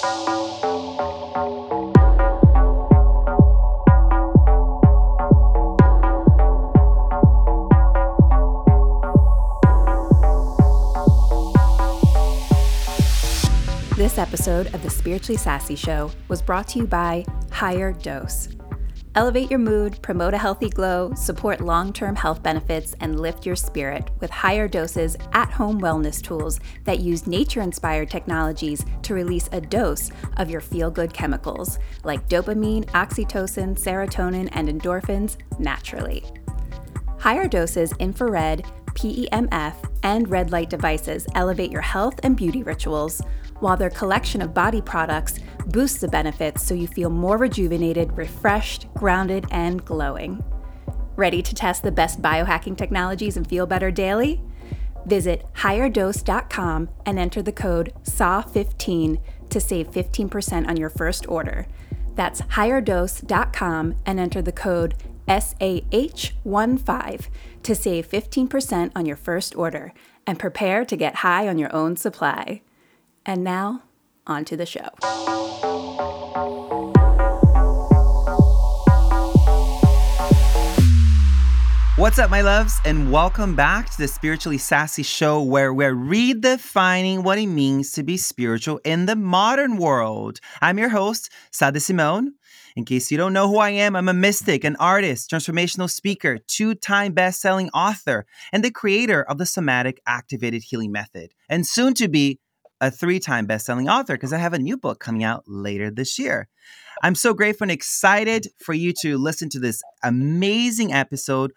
This episode of the Spiritually Sassy Show was brought to you by Higher Dose. Elevate your mood, promote a healthy glow, support long term health benefits, and lift your spirit with Higher Dose's at home wellness tools that use nature inspired technologies to release a dose of your feel good chemicals like dopamine, oxytocin, serotonin, and endorphins naturally. Higher Dose's infrared, PEMF, and red light devices elevate your health and beauty rituals while their collection of body products boosts the benefits so you feel more rejuvenated, refreshed, grounded, and glowing. Ready to test the best biohacking technologies and feel better daily? Visit higherdose.com and enter the code SAH15 to save 15% on your first order. That's higherdose.com and enter the code SAH15 to save 15% on your first order and prepare to get high on your own supply. And now, on to the show. What's up, my loves, and welcome back to the Spiritually Sassy Show, where we're redefining what it means to be spiritual in the modern world. I'm your host, Sah D'Simone. In case you don't know who I am, I'm a mystic, an artist, transformational speaker, two time best selling author, and the creator of the Somatic Activated Healing Method, and soon to be a three time best selling author because I have a new book coming out later this year. I'm so grateful and excited for you to listen to this amazing episode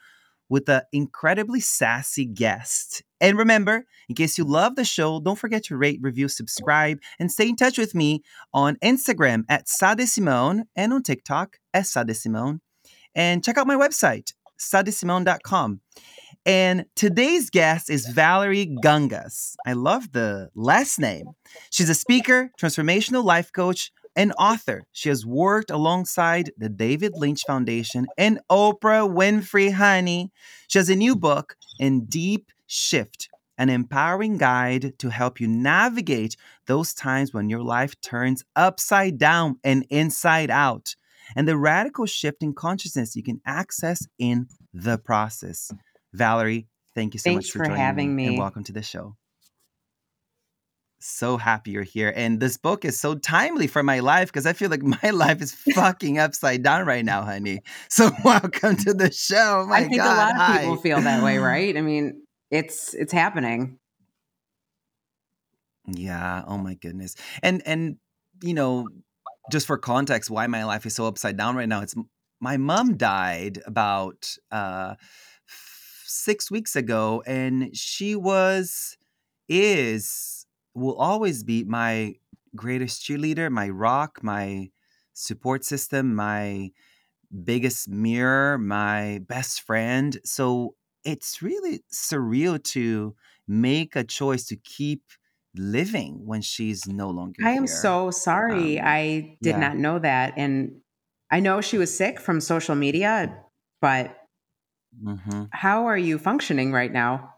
with an incredibly sassy guest. And remember, in case you love the show, don't forget to rate, review, subscribe, and stay in touch with me on Instagram at Sah D'Simone and on TikTok at Sah D'Simone. And check out my website, sahdsimone.com. And today's guest is Valerie Gangas. I love the last name. She's a speaker, transformational life coach, and author. She has worked alongside the David Lynch Foundation and Oprah Winfrey Honey. She has a new book, In Deep Shift, an empowering guide to help you navigate those times when your life turns upside down and inside out, and the radical shift in consciousness you can access in the process. Valerie, thank you so Thanks much for, for joining having me, and welcome to the show. So happy you're here. And this book is so timely for my life because I feel like my life is fucking upside down right now, honey. So welcome to the show. My I think God, a lot of hi. people feel that way, right? I mean, it's it's happening. Yeah. Oh my goodness. And and you know, just for context, why my life is so upside down right now. It's my mom died about uh six weeks ago, and she was is will always be my greatest cheerleader, my rock, my support system, my biggest mirror, my best friend. So it's really surreal to make a choice to keep living when she's no longer I am here. so sorry. Um, I did yeah. not know that. And I know she was sick from social media, but hmm how are you functioning right now?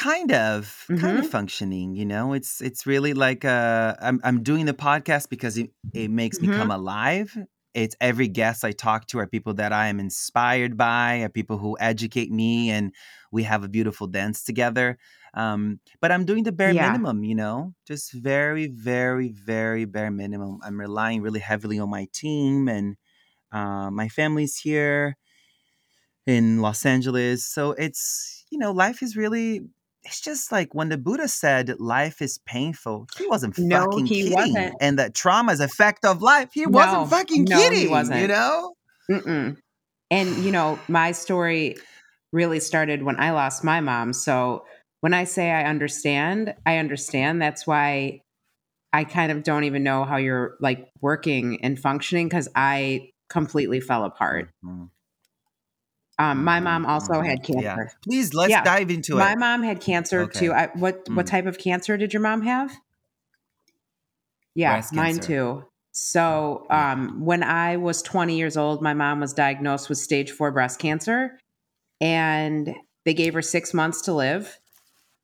Kind of, kind of functioning. You know, it's it's really like uh, I'm I'm doing the podcast because it it makes me Mhm. come alive. It's every guest I talk to are people that I am inspired by, are people who educate me, and we have a beautiful dance together. Um, but I'm doing the bare Yeah. minimum, you know, just very, very, very bare minimum. I'm relying really heavily on my team, and uh, my family's here in Los Angeles. So it's, you know, life is really, it's just like when the Buddha said life is painful, he wasn't No, fucking he kidding. wasn't. And that trauma is a fact of life. He No, wasn't fucking no, kidding, you wasn't. know? Mm-mm. And you know, my story really started when I lost my mom. So when I say I understand, I understand. That's why I kind of don't even know how you're like working and functioning because I completely fell apart. Mhm, Um, my mom also mhm. had Yeah. cancer. Please, let's Yeah. dive into My it. My mom had cancer Okay. too. I, what what Mm. type of cancer did your mom have? Yeah, Breast mine cancer. too. So um, when I was 20 years old, my mom was diagnosed with stage four breast cancer, and they gave her six months to live.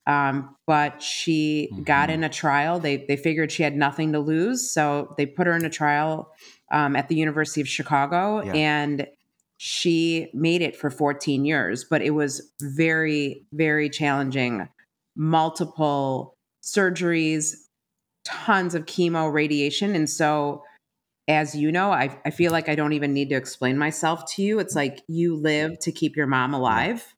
Um, but she mm-hmm. got in a trial. They they figured she had nothing to lose, so they put her in a trial um, at the University of Chicago, yeah. and she made it for 14 years. But it was very very challenging. Multiple surgeries, tons of chemo, radiation, and so as you know, I, I feel like I don't even need to explain myself to you. It's like you live to keep your mom alive.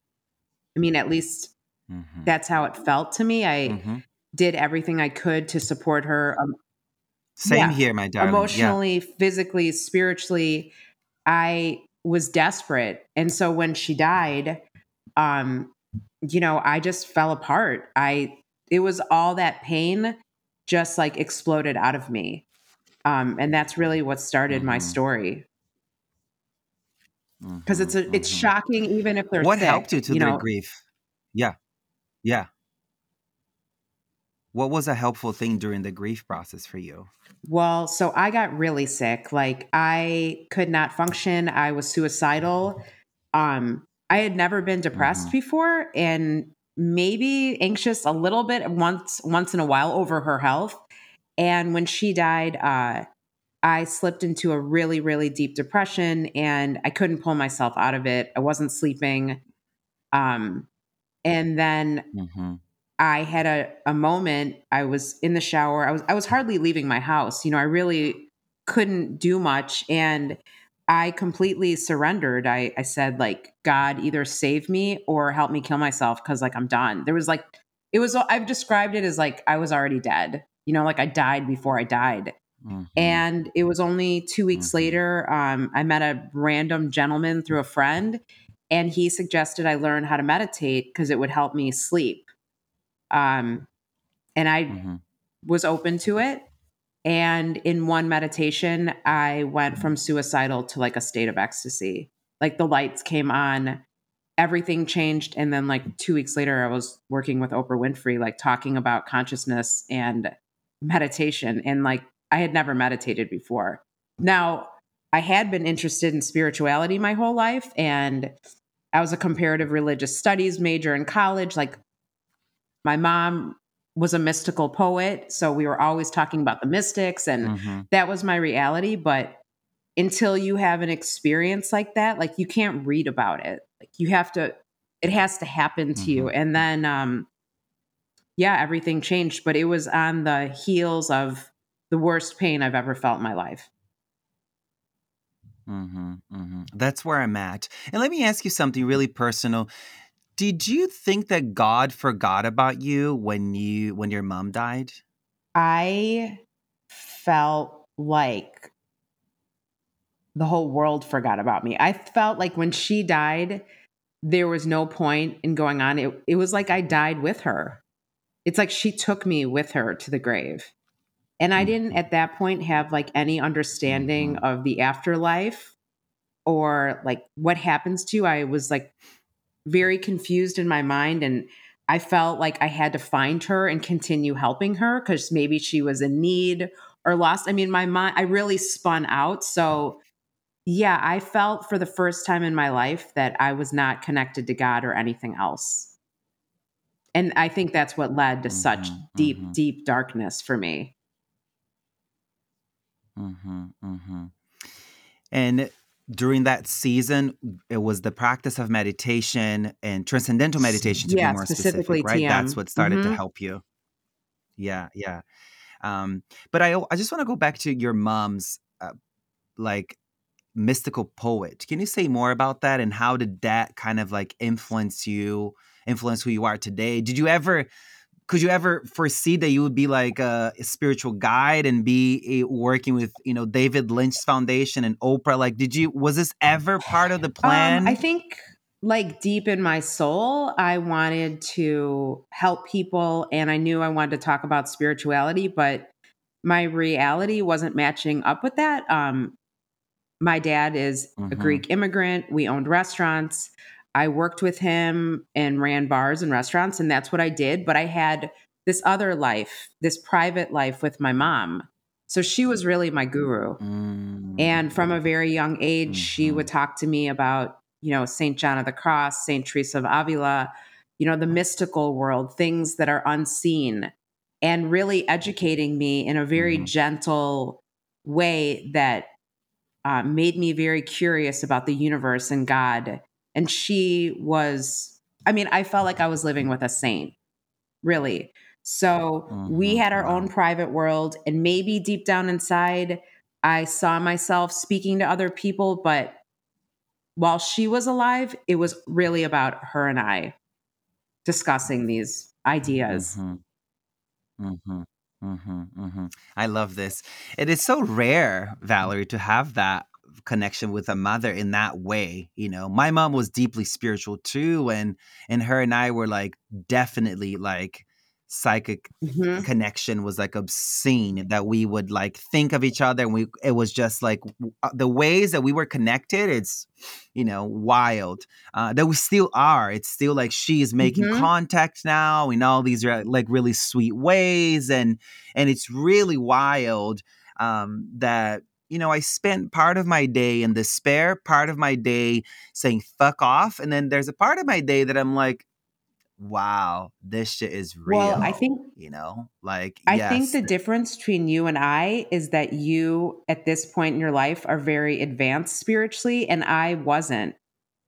I mean, at least mm-hmm. that's how it felt to me. I mm-hmm. did everything I could to support her. Um, Same yeah, here, my darling. Emotionally, yeah. physically, spiritually, I was desperate. And so when she died, um, you know, I just fell apart. I it was all that pain just like exploded out of me. Um, and that's really what started mm-hmm. my story. Because mm-hmm, it's a, it's mm-hmm. shocking, even if they're what sick, helped you to you the know? grief. Yeah, yeah. What was a helpful thing during the grief process for you? Well, so I got really sick. Like I could not function. I was suicidal. Um, I had never been depressed mm-hmm. before, and maybe anxious a little bit once once in a while over her health. And when she died, uh, I slipped into a really, really deep depression and I couldn't pull myself out of it. I wasn't sleeping. Um, and then mm-hmm. I had a, a moment. I was in the shower. I was I was hardly leaving my house. You know, I really couldn't do much. And I completely surrendered. I, I said, like, God, either save me or help me kill myself because like I'm done. There was like it was I've described it as like I was already dead you know, like I died before I died. Mm-hmm. And it was only two weeks mm-hmm. later, um, I met a random gentleman through a friend, and he suggested I learn how to meditate because it would help me sleep. Um, and I mm-hmm. was open to it. And in one meditation, I went from suicidal to like a state of ecstasy. Like the lights came on, everything changed. And then, like, two weeks later, I was working with Oprah Winfrey, like talking about consciousness and meditation and like I had never meditated before. Now, I had been interested in spirituality my whole life and I was a comparative religious studies major in college. Like my mom was a mystical poet, so we were always talking about the mystics and mm-hmm. that was my reality, but until you have an experience like that, like you can't read about it. Like you have to it has to happen to mm-hmm. you. And then um yeah, everything changed, but it was on the heels of the worst pain I've ever felt in my life. Mm-hmm, mm-hmm. That's where I'm at. And let me ask you something really personal. Did you think that God forgot about you when you when your mom died? I felt like the whole world forgot about me. I felt like when she died, there was no point in going on. It, it was like I died with her it's like she took me with her to the grave. And I didn't mm-hmm. at that point have like any understanding mm-hmm. of the afterlife or like what happens to you. I was like very confused in my mind and I felt like I had to find her and continue helping her because maybe she was in need or lost. I mean, my mind, I really spun out. So, yeah, I felt for the first time in my life that I was not connected to God or anything else and I think that's what led to mm-hmm, such deep, mm-hmm. deep darkness for me. Mm-hmm, mm-hmm, and during that season, it was the practice of meditation and transcendental meditation to yeah, be more specifically, specific, right? TM. That's what started to mm-hmm. help you. Yeah, yeah. Um, but I, I just want to go back to your mom's, uh, like, mystical poet. Can you say more about that and how did that kind of like influence you? influence who you are today. Did you ever could you ever foresee that you would be like a, a spiritual guide and be a, working with you know David Lynch's foundation and Oprah? Like, did you was this ever part of the plan? Um, I think like deep in my soul, I wanted to help people, and I knew I wanted to talk about spirituality, but my reality wasn't matching up with that. Um, my dad is mm-hmm. a Greek immigrant. We owned restaurants. I worked with him and ran bars and restaurants, and that's what I did. But I had this other life, this private life with my mom. So she was really my guru. Mm-hmm. And from a very young age, mm-hmm. she would talk to me about, you know, St. John of the Cross, St. Teresa of Avila, you know, the mystical world, things that are unseen, and really educating me in a very Mm-hmm. gentle way that uh, made me very curious about the universe and God. And she was, I mean, I felt like I was living with a saint, really. So we Mhm. had our own private world, and maybe deep down inside, I saw myself speaking to other people, but while she was alive, it was really about her and I discussing these ideas. Mhm. Mhm. Mhm. Mhm. I love this. It is so rare, Valerie, to have that connection with a mother in that way, you know. My mom was deeply spiritual too and and her and I were like definitely like psychic Mhm. connection was like obscene that we would like think of each other and we it was just like uh, the ways that we were connected it's you know wild uh, that we still are it's still like she is making Mhm. contact now in all these like really sweet ways and and it's really wild um that you know i spent part of my day in despair part of my day saying fuck off and then there's a part of my day that i'm like wow this shit is real Well, I think you know like I yes think the difference between you and I is that you at this point in your life are very advanced spiritually and I wasn't.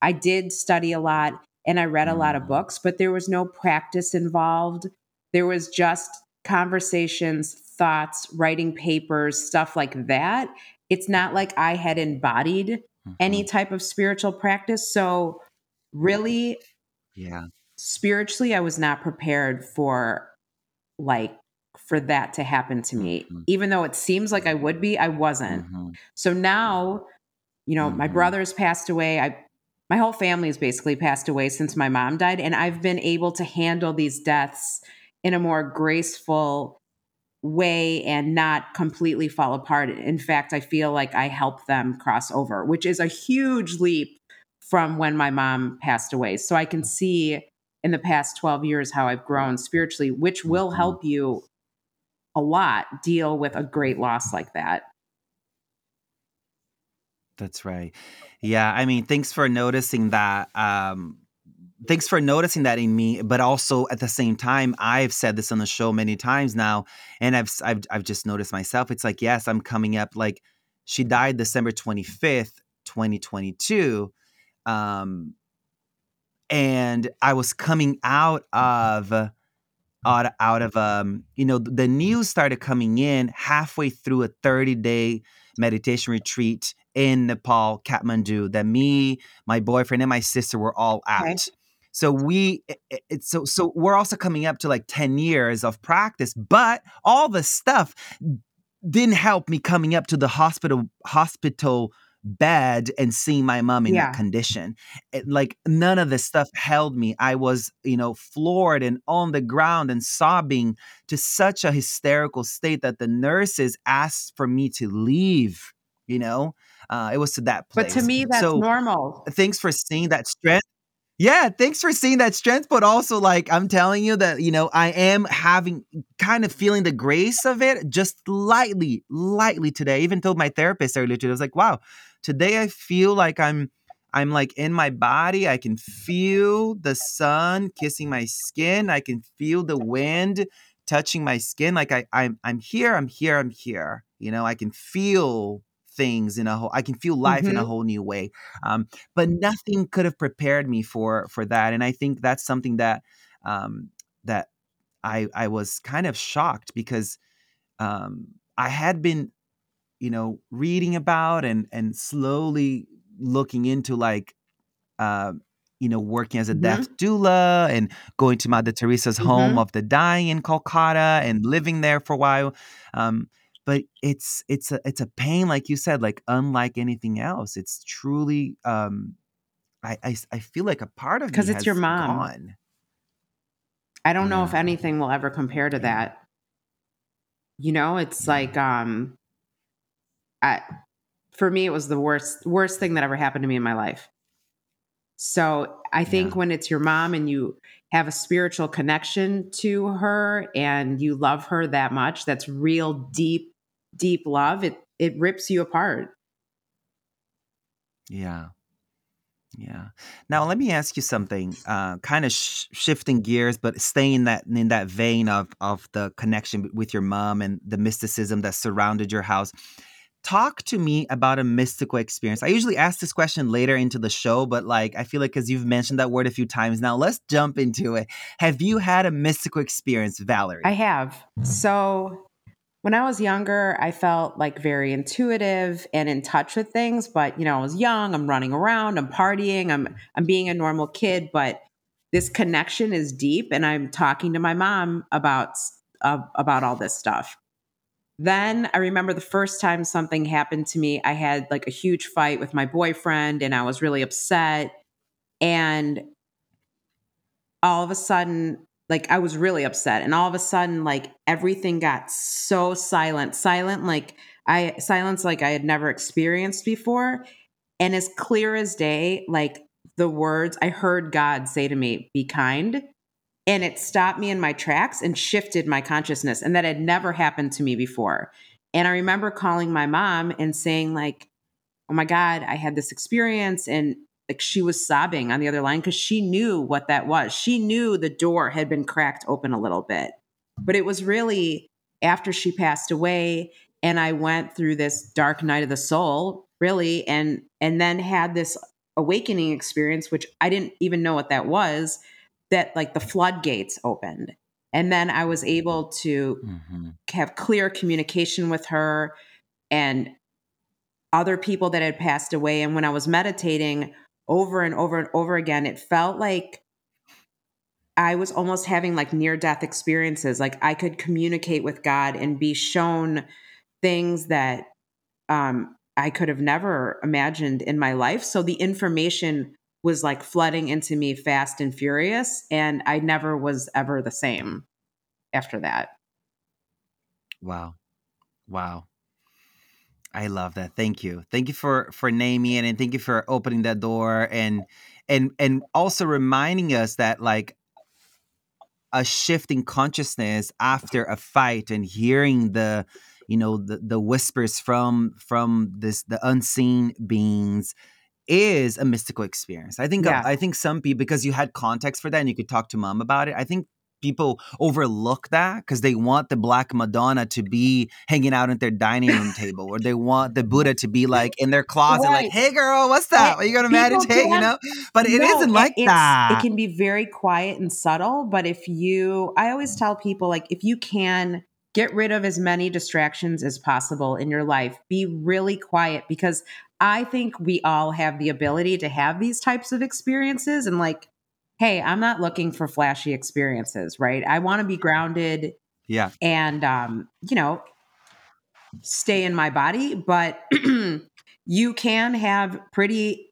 I did study a lot and I read a lot of Mm. books, but there was no practice involved. There was just conversations, thoughts, writing papers, stuff like that. It's not like I had embodied any Mhm. type of spiritual practice. So, really, yeah spiritually, I was not prepared for like for that to happen to me. Mhm. Even though it seems like I would be, I wasn't. Mhm. So now, you know, my Mhm. brother's passed away. I my whole family has basically passed away since my mom died and I've been able to handle these deaths in a more graceful way and not completely fall apart. In fact, I feel like I help them cross over, which is a huge leap from when my mom passed away. So I can see in the past 12 years how I've grown spiritually, which will Mhm. help you a lot deal with a great loss like that. That's right. Yeah, I mean, thanks for noticing that. Um, thanks for noticing that in me, but also at the same time, I've said this on the show many times now, and I've I've I've just noticed myself. It's like, yes, I'm coming up. Like, she died December 25th, 2022, um, and I was coming out of out, out of um you know the news started coming in halfway through a 30 day meditation retreat in nepal kathmandu that me my boyfriend and my sister were all at. So we it, it- it's so so we're also coming up to like 10 years of practice but all the stuff didn't help me coming up to the hospital hospital bed and seeing my mom in Yeah. that condition it, like none of this stuff held me i was you know floored and on the ground and sobbing to such a hysterical state that the nurses asked for me to leave you know uh, it was to that place. But to me, that's so normal. thanks for seeing that strength yeah, thanks for seeing that strength, but also like I'm telling you that you know I am having kind of feeling the grace of it just lightly, lightly today. I even told my therapist earlier today, I was like, wow, today I feel like I'm I'm like in my body. I can feel the sun kissing my skin. I can feel the wind touching my skin. Like I I'm I'm here, I'm here, I'm here. You know, I can feel things in a whole I can feel life in a Mhm. whole new way. Um, but nothing could have prepared me for for that and i think that's something that um that i i was kind of shocked because um i had been you know reading about and and slowly looking into like uh you know working as a death Mhm. doula and going to mother teresa's home Mhm. of the dying in kolkata and living there for a while um but it's it's a it's a pain like you said like unlike anything else it's truly um i i feel like a part of Because it's your mom. gone. I don't know if anything will ever compare to that. You know, it's Yeah. like um I for me it was the worst worst thing that ever happened to me in my life. So, I think Yeah. when it's your mom and you have a spiritual connection to her and you love her that much, that's real deep deep love, it it rips you apart. Yeah. Yeah. Now let me ask you something. Uh, kind of sh- shifting gears, but staying that in that vein of of the connection with your mom and the mysticism that surrounded your house. Talk to me about a mystical experience. I usually ask this question later into the show, but like I feel like because you've mentioned that word a few times now, let's jump into it. Have you had a mystical experience, Valerie? I have. So when I was younger, I felt like very intuitive and in touch with things, but you know, I was young, I'm running around, I'm partying, I'm I'm being a normal kid, but this connection is deep and I'm talking to my mom about uh, about all this stuff. Then I remember the first time something happened to me, I had like a huge fight with my boyfriend and I was really upset. And all of a sudden like I was really upset. And all of a sudden like everything got so silent silent like I silence like I had never experienced before. And as clear as day like the words I heard God say to me be kind and it stopped me in my tracks and shifted my consciousness and that had never happened to me before and I remember calling my mom and saying like oh my god I had this experience and like she was sobbing on the other line because she knew what that was. She knew the door had been cracked open a little bit. But it was really after she passed away and I went through this dark night of the soul, really, and and then had this awakening experience, which I didn't even know what that was, that like the floodgates opened. And then I was able to mm-hmm. have clear communication with her and other people that had passed away. And when I was meditating, over and over and over again, it felt like I was almost having like near death experiences. Like I could communicate with God and be shown things that um, I could have never imagined in my life. So the information was like flooding into me fast and furious. And I never was ever the same after that. Wow. Wow. I love that. Thank you. Thank you for for naming it and thank you for opening that door and and and also reminding us that like a shift in consciousness after a fight and hearing the you know the the whispers from from this the unseen beings is a mystical experience. I think yeah. I think some people because you had context for that and you could talk to mom about it. I think people overlook that because they want the black madonna to be hanging out at their dining room table or they want the buddha to be like in their closet right. like hey girl what's that are you gonna meditate you know but it no, not like that it can be very quiet and subtle but if you i always tell people like if you can get rid of as many distractions as possible in your life be really quiet because i think we all have the ability to have these types of experiences and like hey, I'm not looking for flashy experiences, right? I want to be grounded. Yeah. And, um, you know, stay in my body, but you can have pretty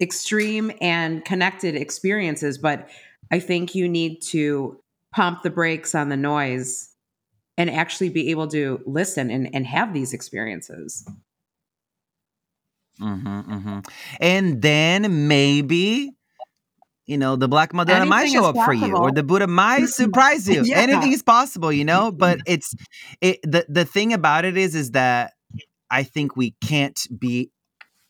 extreme and connected experiences. But I think you need to pump the brakes on the noise and actually be able to listen and, and have these experiences. Mm-hmm, mm-hmm. And then maybe you know, the Black Madonna Anything might show up possible. for you, or the Buddha might surprise you. yeah. Anything is possible, you know. But it's it. The the thing about it is, is that I think we can't be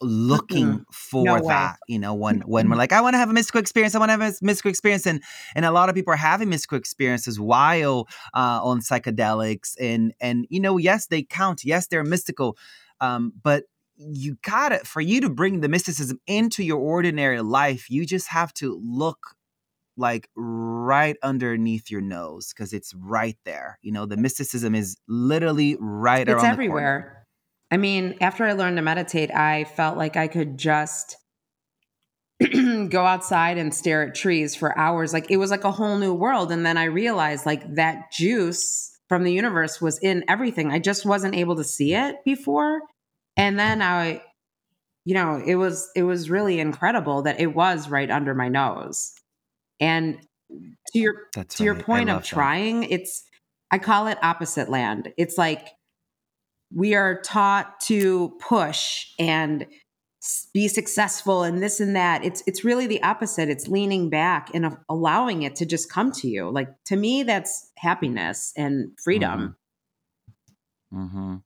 looking mm-hmm. for no that you know when when we're like i want to have a mystical experience i want to have a mystical experience and and a lot of people are having mystical experiences while uh, on psychedelics and and you know yes they count yes they're mystical um, but you got it for you to bring the mysticism into your ordinary life you just have to look like right underneath your nose because it's right there you know the mysticism is literally right it's everywhere. I mean after i learned to meditate i felt like i could just go outside and stare at trees for hours like it was like a whole new world and then i realized like that juice from the universe was in everything. I just wasn't able to see it before and then I, you know, it was it was really incredible that it was right under my nose. And to your That's to your point of trying, that. it's I call it opposite land. It's like we are taught to push and be successful and this and that. It's it's really the opposite. It's leaning back and allowing it to just come to you. Like to me, that's happiness and freedom. Mm-hmm.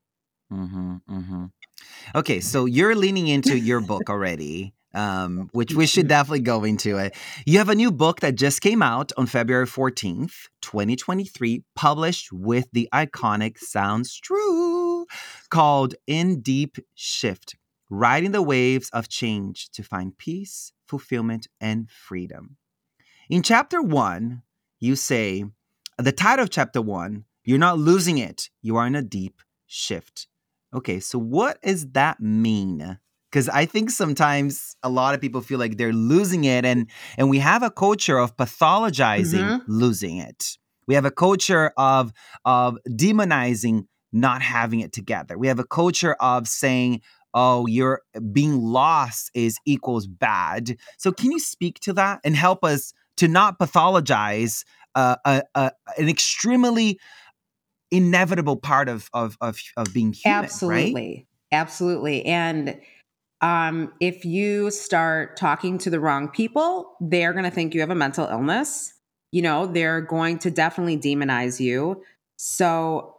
Mm-hmm. Mm-hmm. Okay, so you're leaning into your book already. um, which we should definitely go into it. You have a new book that just came out on February 14th, 2023, published with the iconic Sounds True, called In Deep Shift Riding the Waves of Change to Find Peace, Fulfillment, and Freedom. In chapter one, you say, the title of chapter one, you're not losing it, you are in a deep shift. Okay, so what does that mean? because I think sometimes a lot of people feel like they're losing it, and and we have a culture of pathologizing mm-hmm. losing it. We have a culture of of demonizing not having it together. We have a culture of saying, "Oh, you're being lost is equals bad." So, can you speak to that and help us to not pathologize uh, a, a, an extremely inevitable part of of of, of being human? Absolutely, right? absolutely, and um, if you start talking to the wrong people, they're going to think you have a mental illness. You know, they're going to definitely demonize you. So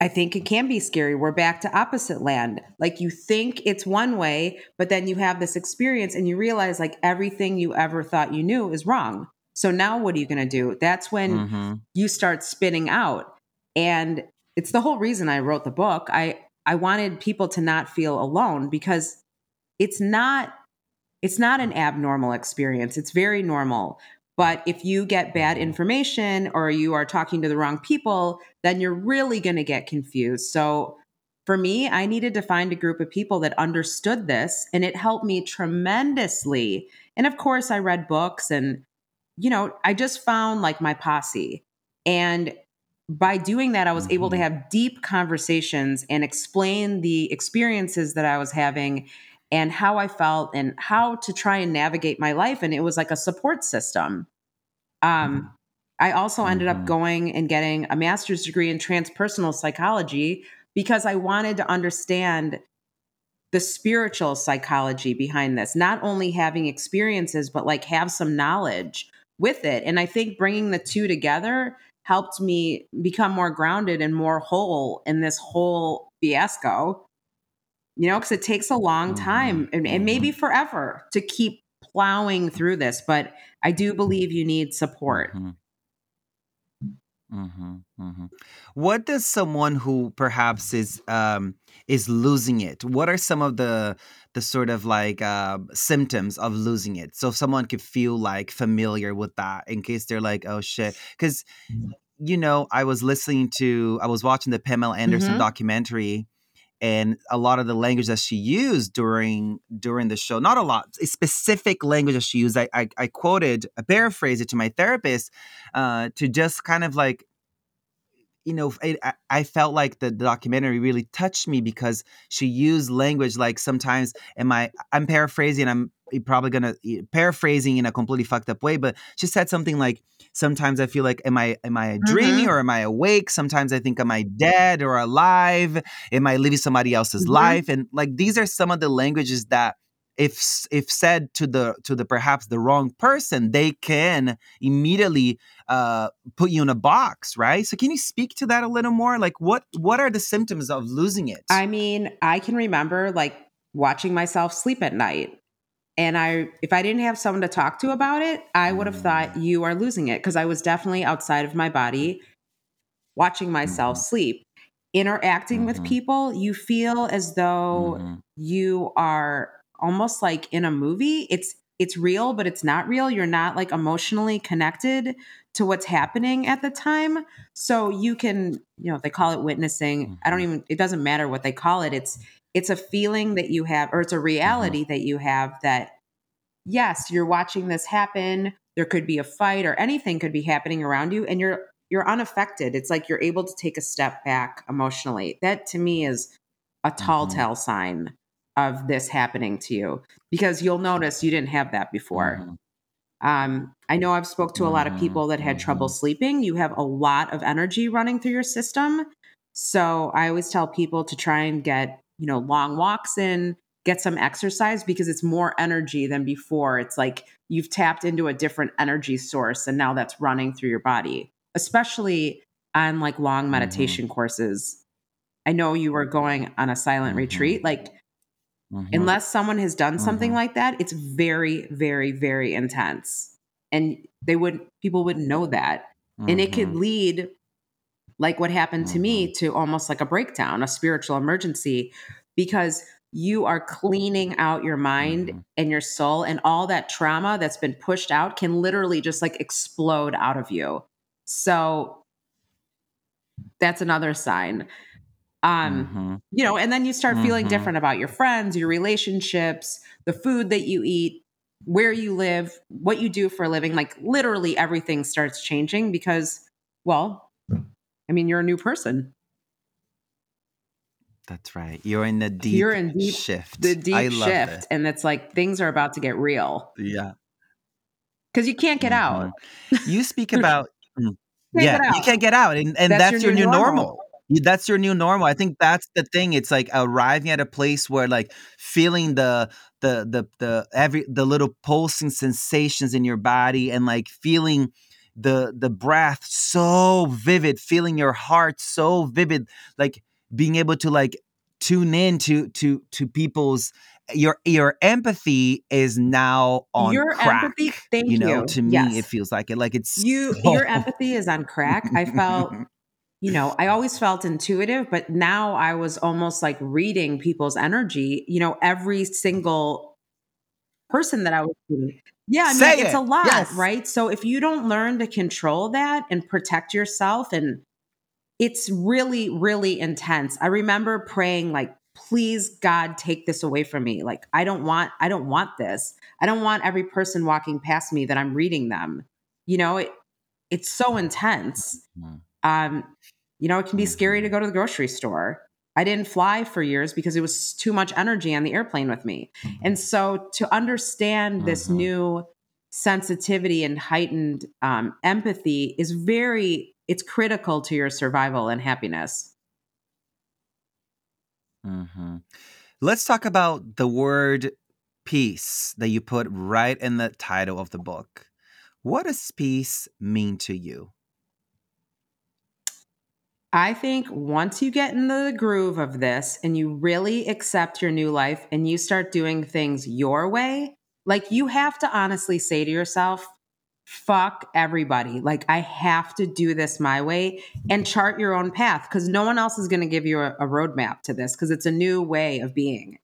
I think it can be scary. We're back to opposite land. Like you think it's one way, but then you have this experience and you realize like everything you ever thought you knew is wrong. So now what are you going to do? That's when mm-hmm. you start spinning out. And it's the whole reason I wrote the book. I I wanted people to not feel alone because it's not it's not an abnormal experience. It's very normal. But if you get bad information or you are talking to the wrong people, then you're really going to get confused. So for me, I needed to find a group of people that understood this and it helped me tremendously. And of course, I read books and you know, I just found like my posse. And by doing that, I was mm-hmm. able to mm-hmm. have deep conversations and explain the experiences that I was having and how I felt and how to try and navigate my life. And it was like a support system. Um, I also mm-hmm. ended up mm-hmm. going and getting a master's degree in transpersonal psychology because I wanted to understand the spiritual psychology behind this, not only having experiences, but like have some knowledge with it. And I think bringing the two together helped me become more grounded and more whole in this whole fiasco. You know, because it takes a long mm-hmm. time and, and maybe mm-hmm. forever to keep plowing through this, but I do believe you need support. Mm-hmm. Mm-hmm, mm-hmm. What does someone who perhaps is um, is losing it? What are some of the the sort of like uh, symptoms of losing it? So someone could feel like familiar with that in case they're like, oh shit, because you know, I was listening to, I was watching the Pamela Anderson mm-hmm. documentary, and a lot of the language that she used during during the show, not a lot, a specific language that she used. I I, I quoted, I paraphrased it to my therapist uh, to just kind of like you know, it, I felt like the, documentary really touched me because she used language like sometimes am I I'm paraphrasing I'm probably gonna paraphrasing in a completely fucked up way, but she said something like sometimes I feel like am I am I dreaming mm-hmm. or am I awake? Sometimes I think am I dead or alive? Am I living somebody else's mm-hmm. life? And like these are some of the languages that if if said to the to the perhaps the wrong person, they can immediately uh, put you in a box, right? So can you speak to that a little more? Like what what are the symptoms of losing it? I mean, I can remember like watching myself sleep at night. And I if I didn't have someone to talk to about it, I would have thought mm. you are losing it because I was definitely outside of my body watching myself mm-hmm. sleep. Interacting mm-hmm. with people, you feel as though mm-hmm. you are almost like in a movie. It's it's real, but it's not real. You're not like emotionally connected to what's happening at the time. So you can, you know, they call it witnessing. I don't mm-hmm. even it doesn't matter what they call it. It's it's a feeling that you have or it's a mm-hmm. reality that you have that yes, you're watching this happen. There could be a fight or anything could be happening around you and you're you're unaffected. It's like you're able to take a step back emotionally. That to me is a tall mm-hmm. tale sign of this happening to you because you'll notice you didn't have that before. Mm-hmm. Um, I know I've spoke to a lot of mm-hmm. people that had trouble mm-hmm. sleeping. You have a lot of energy running through your system. So I always tell people to try and get, you know, long walks in, get some exercise because it's more energy than before. It's like you've tapped into a different energy source and now that's running through your body, especially on like long mm-hmm. meditation mm-hmm. courses. I know you were going on a silent mm-hmm. retreat. Like Mm-hmm. Unless someone has done something mm-hmm. like that, it's very, very, very intense. And they would people wouldn't know that. Mm-hmm. And it could mm-hmm. lead like what happened to me mm-hmm. to almost like a breakdown, a spiritual emergency because you are cleaning out your mind mm-hmm. and your soul and all that trauma that's been pushed out can literally just like explode out of you. So that's another sign um mm-hmm. you know and then you start mm-hmm. feeling different about your friends your relationships the food that you eat where you live what you do for a living like literally everything starts changing because well i mean you're a new person that's right you're in the deep you're in deep shift the deep shift it. and it's like things are about to get real yeah because you can't get mm-hmm. out you speak about mm, yeah you can't get out and, and that's, that's your, your, new, normal. normal that's your new normal i think that's the thing it's like arriving at a place where like feeling the the the the every the little pulsing sensations in your body and like feeling the the breath so vivid feeling your heart so vivid like being able to like tune in to to to people's your your empathy is now on your crack, empathy thank you know you. to me yes. it feels like it like it's you so... your empathy is on crack i felt you know, I always felt intuitive, but now I was almost like reading people's energy, you know, every single person that I was Yeah, I mean, Say it's it. a lot, yes. right? So if you don't learn to control that and protect yourself and it's really really intense. I remember praying like please God take this away from me. Like I don't want I don't want this. I don't want every person walking past me that I'm reading them. You know, it it's so intense. Mm-hmm. Um, you know, it can be scary to mm-hmm. go to the grocery store. I didn't fly for years because it was too much energy on the airplane with me. And mm-hmm. so to understand this mm-hmm. new sensitivity and heightened um, empathy is very, it's critical to your survival and happiness. Mm-hmm. Let's talk about the word peace that you put right in the title of the book. What does peace mean to you? I think once you get in the groove of this and you really accept your new life and you start doing things your way, like you have to honestly say to yourself, fuck everybody. Like I have to do this my way and chart your own path because no one else is going to give you a, a roadmap to this because it's a new way of being.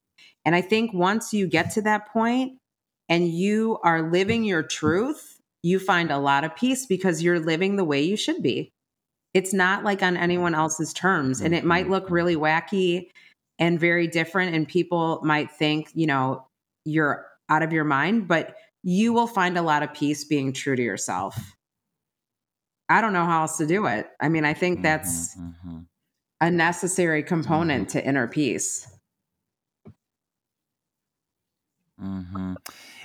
And I think once you get to that point and you are living your truth, you find a lot of peace because you're living the way you should be. It's not like on anyone else's terms. And it might look really wacky and very different. And people might think, you know, you're out of your mind, but you will find a lot of peace being true to yourself. I don't know how else to do it. I mean, I think mm-hmm, that's mm-hmm. a necessary component mm-hmm. to inner peace. Mm-hmm.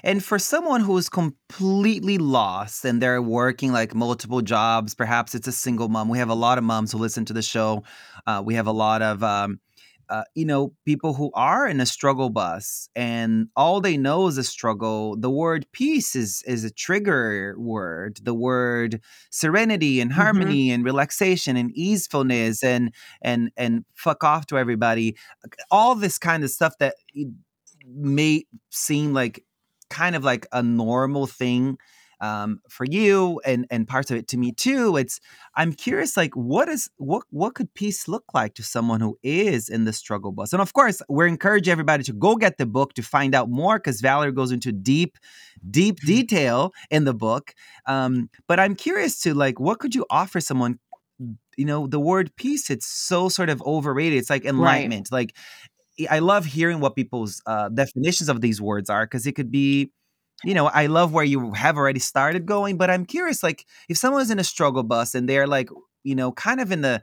And for someone who is completely lost and they're working like multiple jobs, perhaps it's a single mom. We have a lot of moms who listen to the show. Uh, we have a lot of, um, uh, you know, people who are in a struggle bus and all they know is a struggle. The word peace is is a trigger word. The word serenity and mm-hmm. harmony mm-hmm. and relaxation and easefulness and and and fuck off to everybody. All this kind of stuff that may seem like kind of like a normal thing um, for you and and parts of it to me too it's i'm curious like what is what what could peace look like to someone who is in the struggle bus and of course we're encouraging everybody to go get the book to find out more because valerie goes into deep deep mm-hmm. detail in the book um, but i'm curious to like what could you offer someone you know the word peace it's so sort of overrated it's like enlightenment right. like I love hearing what people's uh, definitions of these words are because it could be, you know, I love where you have already started going, but I'm curious, like, if someone's in a struggle bus and they're like, you know, kind of in the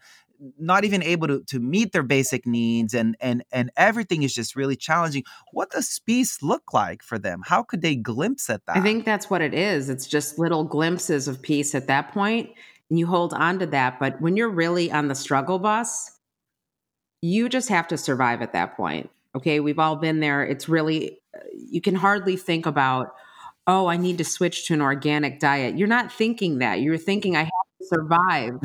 not even able to, to meet their basic needs and and and everything is just really challenging what does peace look like for them? How could they glimpse at that? i think that's what it is it's just little glimpses of peace at that point and you hold on to that but when you're really on the struggle bus you just have to survive at that point. Okay. We've all been there. It's really, uh, you can hardly think about, oh, I need to switch to an organic diet. You're not thinking that. You're thinking, I have to survive.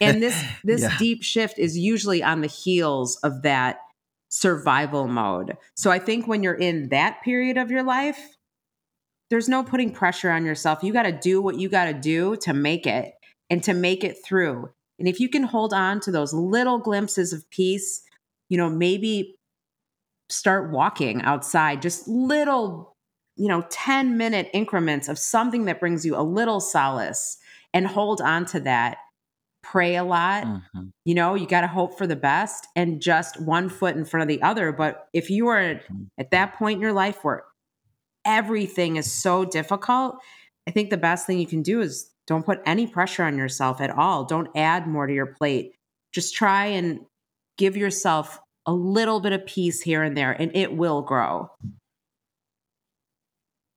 and this, this yeah. deep shift is usually on the heels of that survival mode. So I think when you're in that period of your life, there's no putting pressure on yourself. You got to do what you got to do to make it and to make it through. And if you can hold on to those little glimpses of peace, you know, maybe start walking outside, just little, you know, 10 minute increments of something that brings you a little solace and hold on to that. Pray a lot. Mm-hmm. You know, you got to hope for the best and just one foot in front of the other. But if you are mm-hmm. at that point in your life where everything is so difficult, I think the best thing you can do is don't put any pressure on yourself at all. Don't add more to your plate. Just try and give yourself a little bit of peace here and there, and it will grow.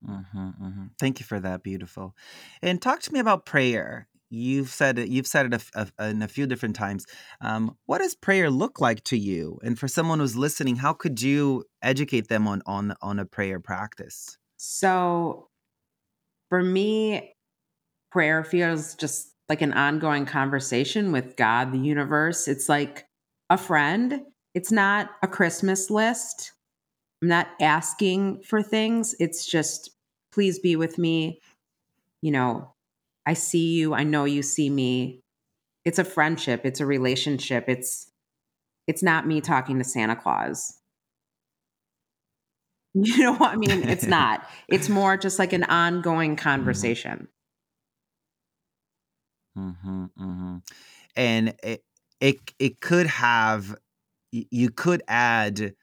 Mm-hmm, mm-hmm. Thank you for that. Beautiful. And talk to me about prayer. You've said it. You've said it a, a, in a few different times. Um, what does prayer look like to you? And for someone who's listening, how could you educate them on on on a prayer practice? So, for me, prayer feels just like an ongoing conversation with God, the universe. It's like a friend. It's not a Christmas list. I'm not asking for things. It's just, please be with me. You know, I see you. I know you see me. It's a friendship. It's a relationship. It's, it's not me talking to Santa Claus. You know what I mean? It's not. It's more just like an ongoing conversation. Mm-hmm, mm-hmm. And it, it it could have you could add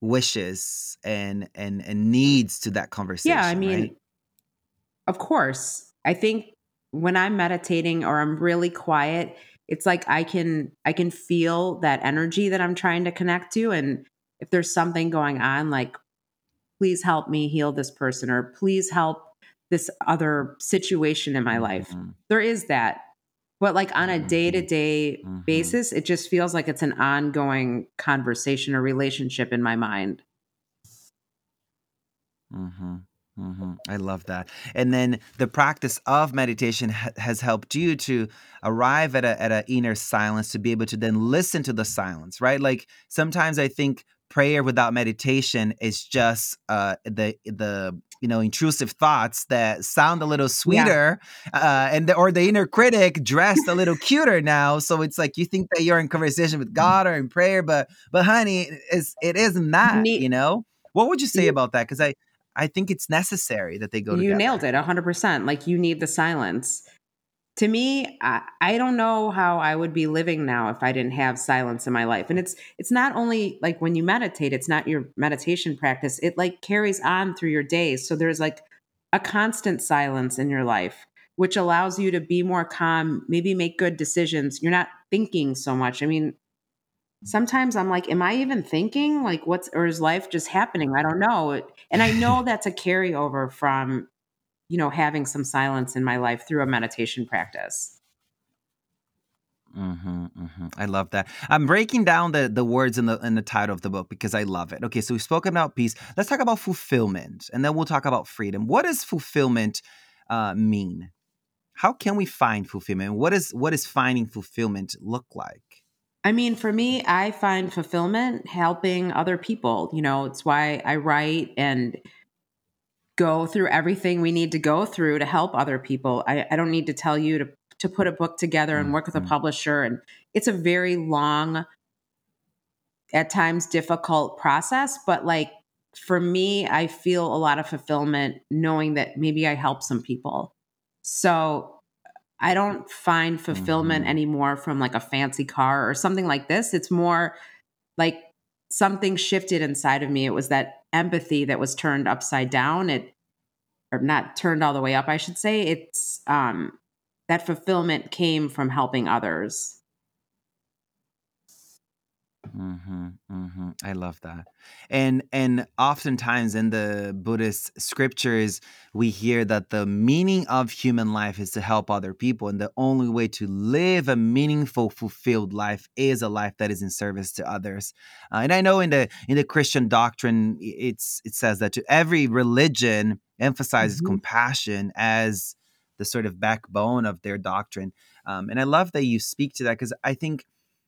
wishes and and and needs to that conversation. Yeah, I mean, right? of course. I think when I'm meditating or I'm really quiet, it's like I can I can feel that energy that I'm trying to connect to and if there's something going on like please help me heal this person or please help this other situation in my life. Mm-hmm. There is that. But like on a day to day basis, it just feels like it's an ongoing conversation or relationship in my mind. Mm-hmm. Mm-hmm. I love that. And then the practice of meditation ha- has helped you to arrive at a at an inner silence to be able to then listen to the silence, right? Like sometimes I think prayer without meditation is just uh, the the you know intrusive thoughts that sound a little sweeter, yeah. uh, and the, or the inner critic dressed a little cuter now. So it's like you think that you're in conversation with God or in prayer, but but honey, it's it isn't that. you know, what would you say about that? Because I I think it's necessary that they go. You together. nailed it, hundred percent. Like you need the silence to me I, I, don't know how i would be living now if i didn't have silence in my life. And it's it's not only like when you meditate it's not your meditation practice. It like carries on through your days. So there's like a constant silence in your life which allows you to be more calm maybe make good decisions. You're not thinking so much. I mean sometimes i'm like am i even thinking? Like what's or is life just happening? I don't know. And i know that's a carryover from you know, having some silence in my life through a meditation practice. Mm-hmm, mm-hmm. I love that. I'm breaking down the, the words in the in the title of the book because I love it. Okay, so we've spoken about peace. Let's talk about fulfillment, and then we'll talk about freedom. What does fulfillment uh, mean? How can we find fulfillment? What is what is finding fulfillment look like? I mean, for me, I find fulfillment helping other people. You know, it's why I write and go through everything we need to go through to help other people. I, I don't need to tell you to to put a book together and work with a mm-hmm. publisher, and it's a very long, at times difficult process. But like for me, I feel a lot of fulfillment knowing that maybe I help some people. So I don't find fulfillment mm-hmm. anymore from like a fancy car or something like this. It's more like something shifted inside of me. It was that empathy that was turned upside down. It or not turned all the way up, I should say. It's um that fulfillment came from helping others. Mm-hmm, mm-hmm. I love that, and and oftentimes in the Buddhist scriptures, we hear that the meaning of human life is to help other people, and the only way to live a meaningful, fulfilled life is a life that is in service to others. Uh, and I know in the in the Christian doctrine, it's it says that to every religion emphasizes mm-hmm. compassion as the sort of backbone of their doctrine, um, and I love that you speak to that because I think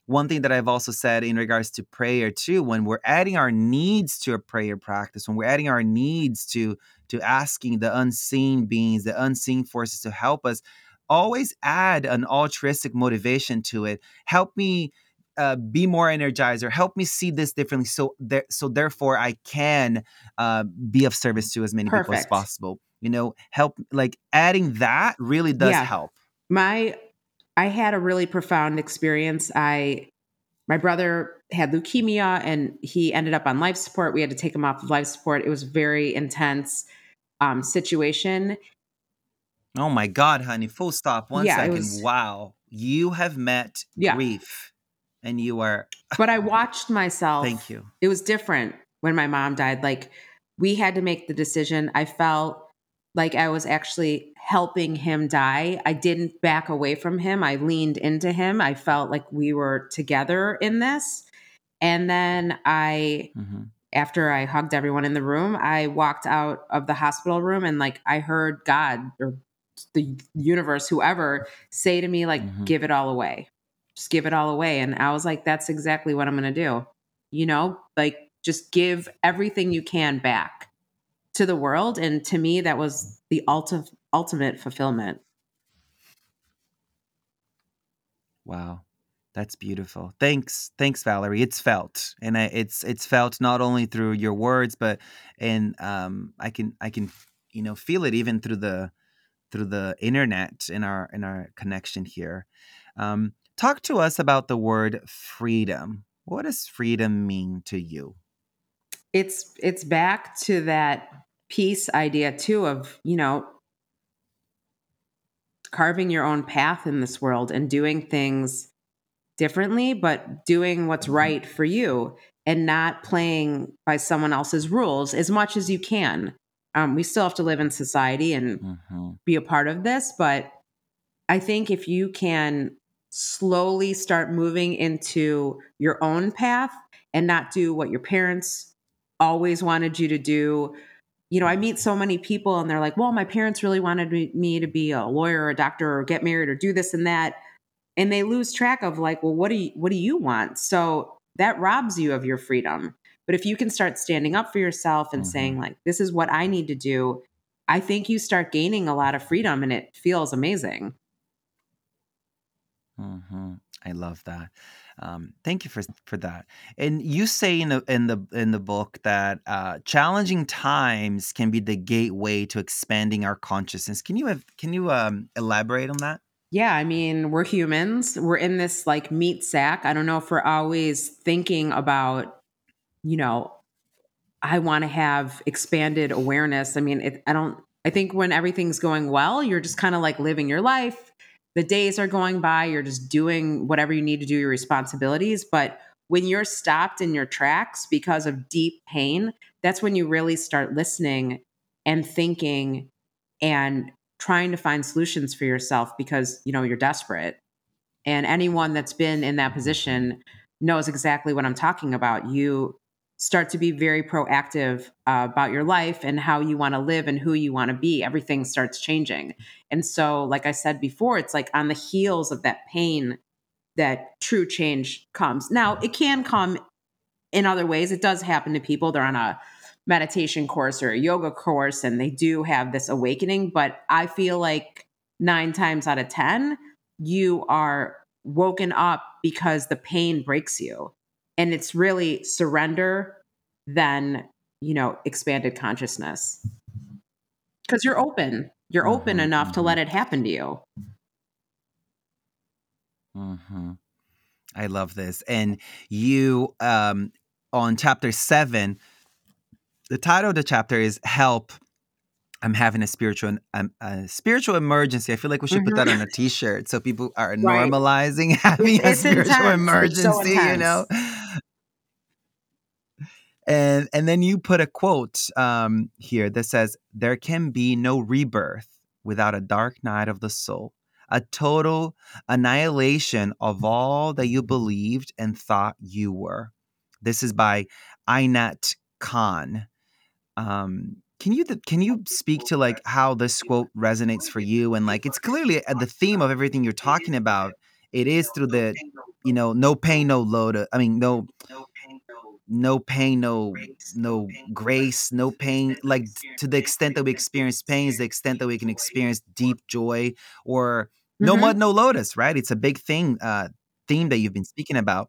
one thing that I've also said in regards to prayer too, when we're adding our needs to a prayer practice, when we're adding our needs to to asking the unseen beings, the unseen forces to help us, always add an altruistic motivation to it. Help me uh, be more energized or help me see this differently so there so therefore i can uh, be of service to as many Perfect. people as possible you know help like adding that really does yeah. help my i had a really profound experience. I my brother had leukemia and he ended up on life support. We had to take him off of life support. It was very intense um, situation. Oh my god honey full stop. One yeah, second. Was, wow. You have met yeah. grief and you are but i watched myself. Thank you. It was different when my mom died. Like we had to make the decision. I felt like i was actually helping him die i didn't back away from him i leaned into him i felt like we were together in this and then i mm-hmm. after i hugged everyone in the room i walked out of the hospital room and like i heard god or the universe whoever say to me like mm-hmm. give it all away just give it all away. And I was like, that's exactly what I'm going to do. You know, like just give everything you can back to the world. And to me, that was the ulti- ultimate fulfillment. Wow. That's beautiful. Thanks, thanks, Valerie. It's felt, and I, it's it's felt not only through your words, but and um, I can I can you know feel it even through the through the internet in our in our connection here. Um, Talk to us about the word freedom. What does freedom mean to you? It's it's back to that peace idea too of, you know, carving your own path in this world and doing things differently, but doing what's mm-hmm. right for you and not playing by someone else's rules as much as you can. Um, we still have to live in society and mm-hmm. be a part of this, but I think if you can slowly start moving into your own path and not do what your parents always wanted you to do. You know, I meet so many people and they're like, well, my parents really wanted me to be a lawyer or a doctor or get married or do this and that. And they lose track of like, well, what do you what do you want? So that robs you of your freedom. But if you can start standing up for yourself and mm-hmm. saying, like, this is what I need to do, I think you start gaining a lot of freedom and it feels amazing. Mm-hmm. I love that. Um, thank you for for that. And you say in the in the in the book that uh, challenging times can be the gateway to expanding our consciousness. Can you have, can you um, elaborate on that? Yeah, I mean, we're humans. We're in this like meat sack. I don't know if we're always thinking about, you know, I want to have expanded awareness. I mean, it, I don't. I think when everything's going well, you're just kind of like living your life the days are going by, you're just doing whatever you need to do, your responsibilities. But when you're stopped in your tracks because of deep pain, that's when you really start listening and thinking and trying to find solutions for yourself because you know you're desperate and anyone that's been in that position knows exactly what i'm talking about you start to be very proactive uh, about your life and how you want to live and who you want to be, everything starts changing. And so, like I said before, it's like on the heels of that pain that true change comes. Now, it can come in other ways. It does happen to people. They're on a meditation course or a yoga course and they do have this awakening. But I feel like nine times out of 10, you are woken up because the pain breaks you and it's really surrender then you know expanded consciousness because you're open you're open mm-hmm, enough mm-hmm. to let it happen to you mm-hmm. i love this and you um on chapter seven the title of the chapter is help I'm having a spiritual um, a spiritual emergency. I feel like we should mm-hmm. put that on a T-shirt so people are right. normalizing having it's, a spiritual intense. emergency. So you know, and and then you put a quote um, here that says, "There can be no rebirth without a dark night of the soul, a total annihilation of all that you believed and thought you were." This is by Inayat Khan. Um, can you can you speak to like how this quote resonates for you and like it's clearly uh, the theme of everything you're talking about. It is through the you know, no pain, no load. I mean, no, no pain, no, no grace, no pain. Like to the extent that we experience pain is the extent that we can experience deep joy or no Mhm. mud, no lotus. Right? It's a big thing, uh, theme that you've been speaking about.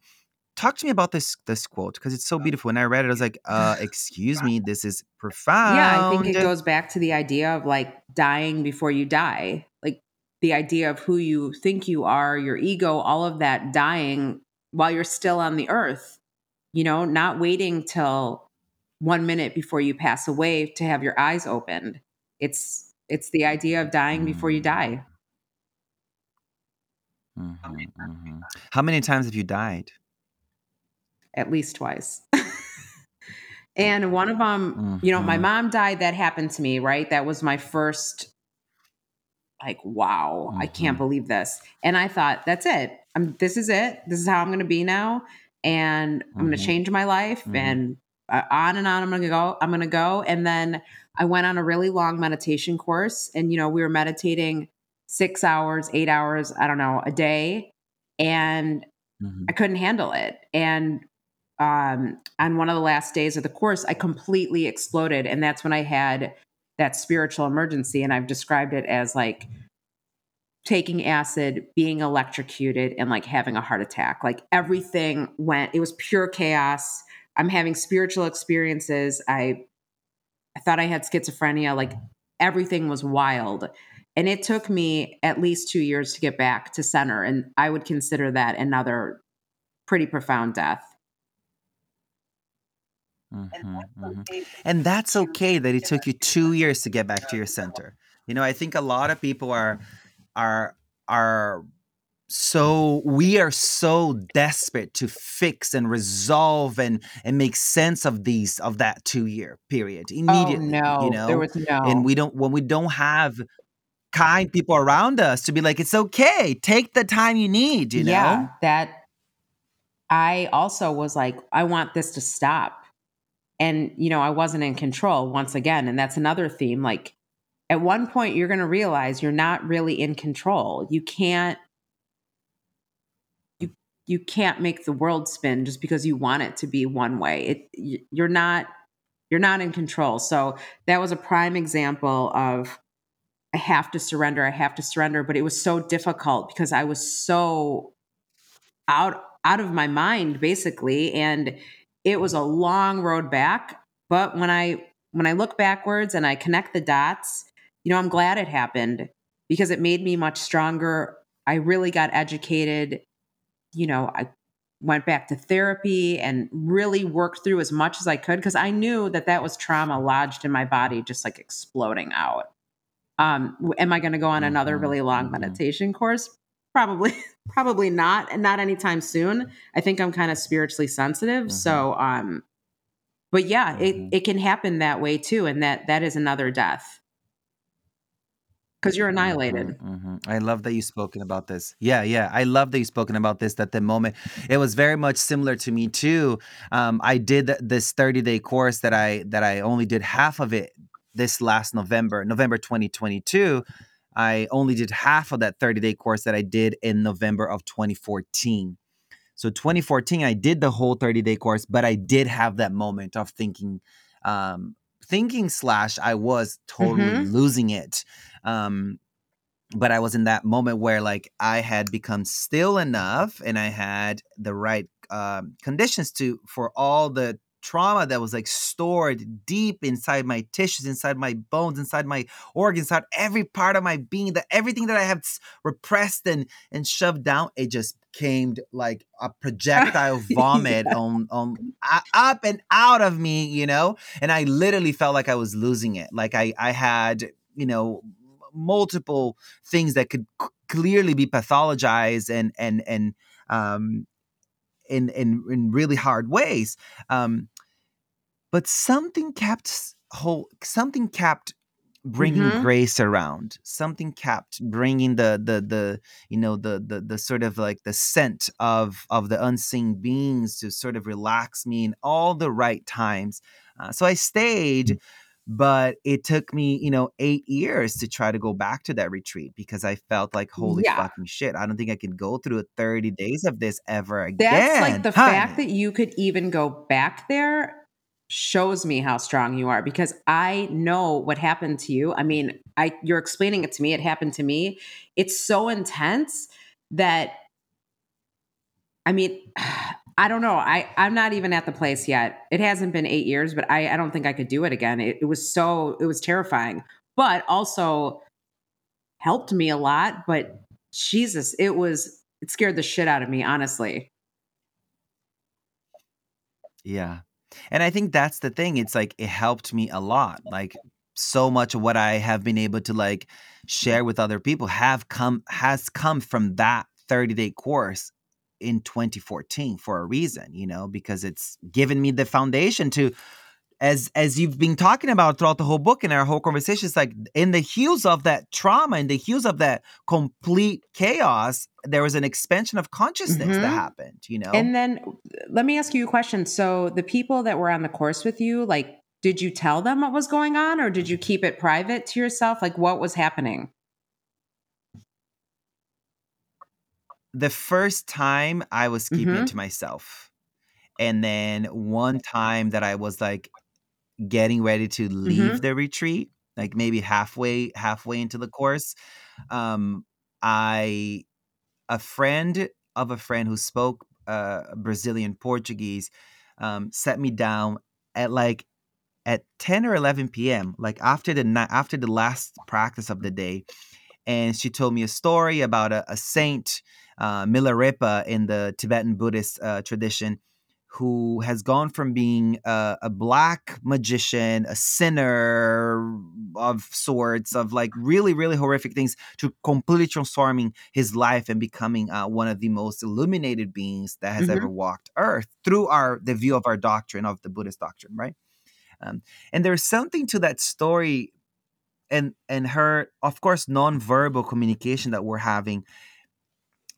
Talk to me about this this quote because it's so beautiful. When I read it, I was like, uh, "Excuse me, this is profound. Yeah, I think it goes back to the idea of like dying before you die. Like the idea of who you think you are, your ego, all of that dying while you're still on the earth. You know, not waiting till one minute before you pass away to have your eyes opened. It's it's the idea of dying before you die. Mhm, mhm. How many times have you died? at least twice. and one of them, you know, my Mhm. mom died. That happened to me, right? That was my first, like, wow, I can't Mhm. believe this. And I thought, that's it. I'm, this is it. This is how I'm going to be now. And I'm going Mhm. to change my life. Mhm. And uh, on and on, I'm going to go. I'm going to go. And then I went on a really long meditation course. And, you know, we were meditating six hours, eight hours, I don't know, a day. And Mhm. I couldn't handle it. And um, on one of the last days of the course, I completely exploded. And that's when I had that spiritual emergency. And I've described it as like taking acid, being electrocuted, and like having a heart attack. Like everything went, it was pure chaos. I'm having spiritual experiences. I I thought I had schizophrenia. Like everything was wild. And it took me at least two years to get back to center. And I would consider that another pretty profound death. Mhm, mhm. And that's okay that it took you two years to get back to your center. You know, I think a lot of people are are are so we are so desperate to fix and resolve and and make sense of these of that two year period oh, immediately. oh no, You there was no. and we don't when we don't have kind people around us to be like, it's okay, take the time you need. You know. yeah, that I also was like, I want this to stop. And, you know, I wasn't in control once again. And that's another theme. Like, at one point, you're going to realize you're not really in control. You can't. You, you can't make the world spin just because you want it to be one way. It you're not you're not in control. So that was a prime example of I have to surrender. I have to surrender. But it was so difficult because I was so out out of my mind basically and it was a long road back but when i when i look backwards and i connect the dots you know i'm glad it happened because it made me much stronger i really got educated you know i went back to therapy and really worked through as much as i could because i knew that that was trauma lodged in my body just like exploding out um am i going to go on another Mhm, really long mhm. meditation course probably probably not and not anytime soon i think i'm kind of spiritually sensitive Mhm. so um but yeah Mhm. it it can happen that way too and that that is another death because you're annihilated Mhm, mhm. I love that you've spoken about this. Yeah, yeah. I love that you've spoken about this. That the moment it was very much similar to me too. Um, I did this 30 day course that I that I only did half of it this last November, November 2022. I only did half of that 30 day course that I did in November of 2014. So 2014, I did the whole 30 day course, but I did have that moment of thinking, um, thinking slash I was totally Mhm. losing it. Um, but I was in that moment where like I had become still enough and I had the right um, conditions to for all the trauma that was like stored deep inside my tissues, inside my bones, inside my organs, inside every part of my being. That everything that I have repressed and and shoved down, it just came like a projectile vomit on on uh, up and out of me, you know. And I literally felt like I was losing it. Like I I had you know multiple things that could c- clearly be pathologized and and and um in in in really hard ways. Um but something kept whole something kept bringing Mhm. grace around. Something kept bringing the the the you know the the the sort of like the scent of of the unseen beings to sort of relax me in all the right times. Uh, so i stayed but it took me, you know, eight years to try to go back to that retreat because I felt like, holy Yeah. fucking shit, I don't think I can go through 30 days of this ever again. That's like the fact that you could even go back there shows me how strong you are because I know what happened to you. I mean, I you're explaining it to me, it happened to me. It's so intense that I mean, I don't know. I I'm not even at the place yet. It hasn't been 8 years, but I I don't think I could do it again. It, it was so it was terrifying. But also helped me a lot, but Jesus, it was it scared the shit out of me, honestly. Yeah. And I think that's the thing. It's like it helped me a lot. Like so much of what I have been able to like share with other people have come has come from that 30-day course in 2014 for a reason, you know, because it's given me the foundation to as as you've been talking about throughout the whole book and our whole conversation, it's like in the heels of that trauma, in the heels of that complete chaos, there was an expansion of consciousness Mhm. that happened, you know? And then let me ask you a question. So the people that were on the course with you, like, did you tell them what was going on or did you keep it private to yourself? Like, what was happening? The first time I was keeping Mhm. it to myself. And then one time that I was like getting ready to leave Mhm. the retreat, like maybe halfway halfway into the course, um I a friend of a friend who spoke uh Brazilian Portuguese um set me down at like at 10 or 11 p.m. like after the night after the last practice of the day and she told me a story about a, a saint, uh, Milarepa, in the Tibetan Buddhist uh, tradition, who has gone from being a, a black magician, a sinner of sorts, of like really, really horrific things, to completely transforming his life and becoming uh, one of the most illuminated beings that has Mhm. ever walked Earth through our the view of our doctrine of the Buddhist doctrine, right? Um, and there's something to that story and and her of course nonverbal communication that we're having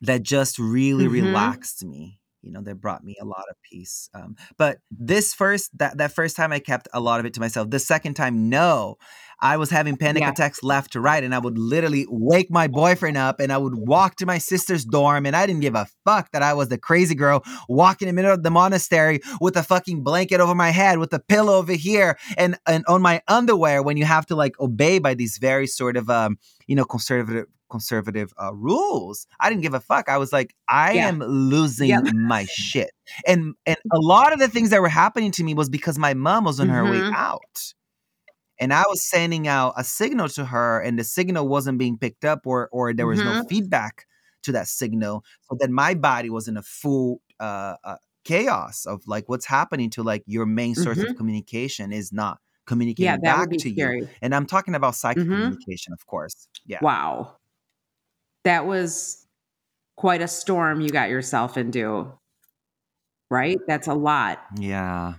that just really Mhm. relaxed me you know that brought me a lot of peace um, but this first that that first time i kept a lot of it to myself the second time no i was having panic Yeah. attacks left to right and i would literally wake my boyfriend up and i would walk to my sister's dorm and i didn't give a fuck that i was the crazy girl walking in the middle of the monastery with a fucking blanket over my head with a pillow over here and and on my underwear when you have to like obey by these very sort of um you know conservative conservative uh, rules. I didn't give a fuck. I was like i Yeah. am losing my shit. And and a lot of the things that were happening to me was because my mom was on her way Mhm. out. And i was sending out a signal to her and the signal wasn't being picked up or or there was no Mhm. feedback to that signal. So then my body was in a full uh, uh chaos of like what's happening to like your main source of communication is not communicating Yeah, back to you. and i'm talking about psychic Mhm. communication of course. Yeah. Wow. That was quite a storm you got yourself into, right? That's a lot. yeah.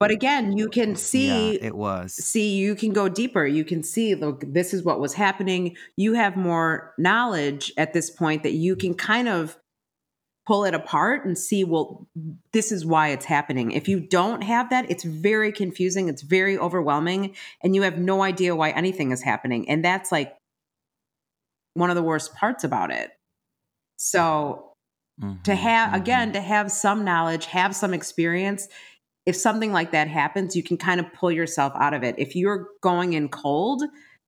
But again, you can see yeah it was. see you can go deeper. You can see look this is what was happening. You have more knowledge at this point that you can kind of pull it apart and see well this is why it's happening. If you don't have that it's very confusing it's very overwhelming and you have no idea why anything is happening. And that's like one of the worst parts about it so to Mhm, have mhm. again to have some knowledge have some experience if something like that happens you can kind of pull yourself out of it if you're going in cold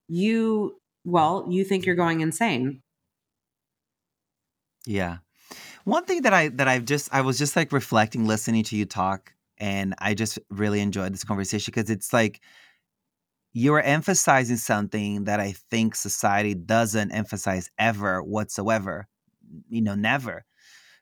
you well you think you're going insane Yeah. One thing that I that I've just I was just like reflecting listening to you talk and I just really enjoyed this conversation because it's like you are emphasizing something that I think society doesn't emphasize ever whatsoever. You know, never.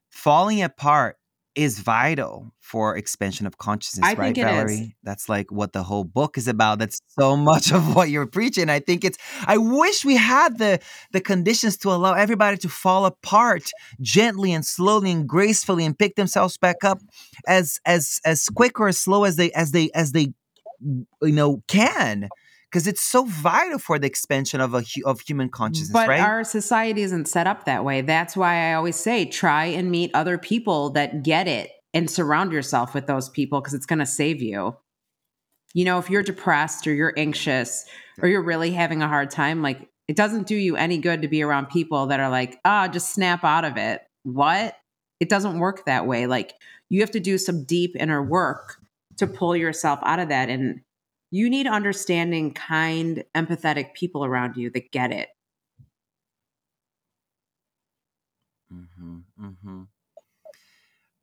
Falling apart is vital for expansion of consciousness, I right, think it is. Valerie? That's like what the whole book is about. That's so much of what you're preaching. I think it's I wish we had the the conditions to allow everybody to fall apart gently and slowly and gracefully and pick themselves back up as as as quick or as slow as they as they as they you know can because it's so vital for the expansion of a of human consciousness but right our society isn't set up that way that's why i always say try and meet other people that get it and surround yourself with those people because it's going to save you you know, if you're depressed or you're anxious or you're really having a hard time, like it doesn't do you any good to be around people that are like, ah, oh, just snap out of it. What? It doesn't work that way. Like you have to do some deep inner work to pull yourself out of that. And you need understanding, kind, empathetic people around you that get it. Mm-hmm, mm-hmm.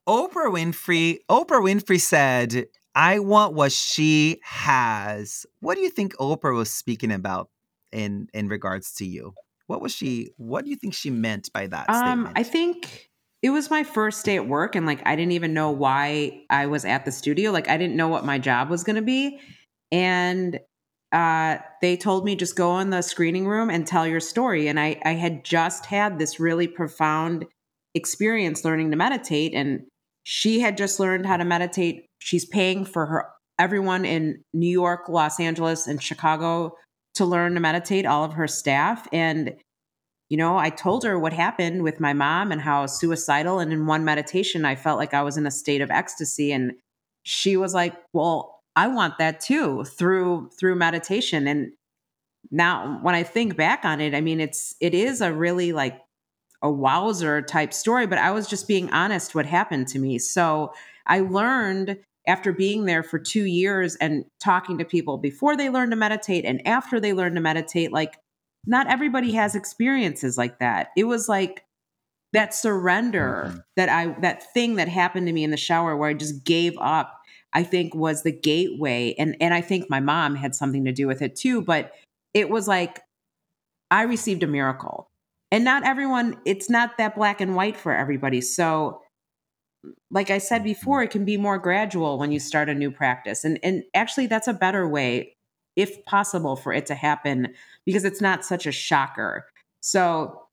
Oprah Winfrey. Oprah Winfrey said, "I want what she has." What do you think Oprah was speaking about in in regards to you? What was she? What do you think she meant by that um, statement? I think it was my first day at work, and like I didn't even know why I was at the studio. Like I didn't know what my job was going to be, and uh, they told me just go in the screening room and tell your story. And I, I had just had this really profound experience learning to meditate, and she had just learned how to meditate. She's paying for her everyone in New York, Los Angeles, and Chicago to learn to meditate. All of her staff, and you know, I told her what happened with my mom and how suicidal. And in one meditation, I felt like I was in a state of ecstasy, and she was like, "Well." I want that too through through meditation and now when I think back on it, I mean it's it is a really like a wowzer type story, but I was just being honest what happened to me. So I learned after being there for 2 years and talking to people before they learn to meditate and after they learn to meditate like not everybody has experiences like that. It was like that surrender mm-hmm. that I that thing that happened to me in the shower where I just gave up I think was the gateway. And and I think my mom had something to do with it too, but it was like I received a miracle. And not everyone, it's not that black and white for everybody. So like I said before, it can be more gradual when you start a new practice. And and actually that's a better way if possible for it to happen because it's not such a shocker. So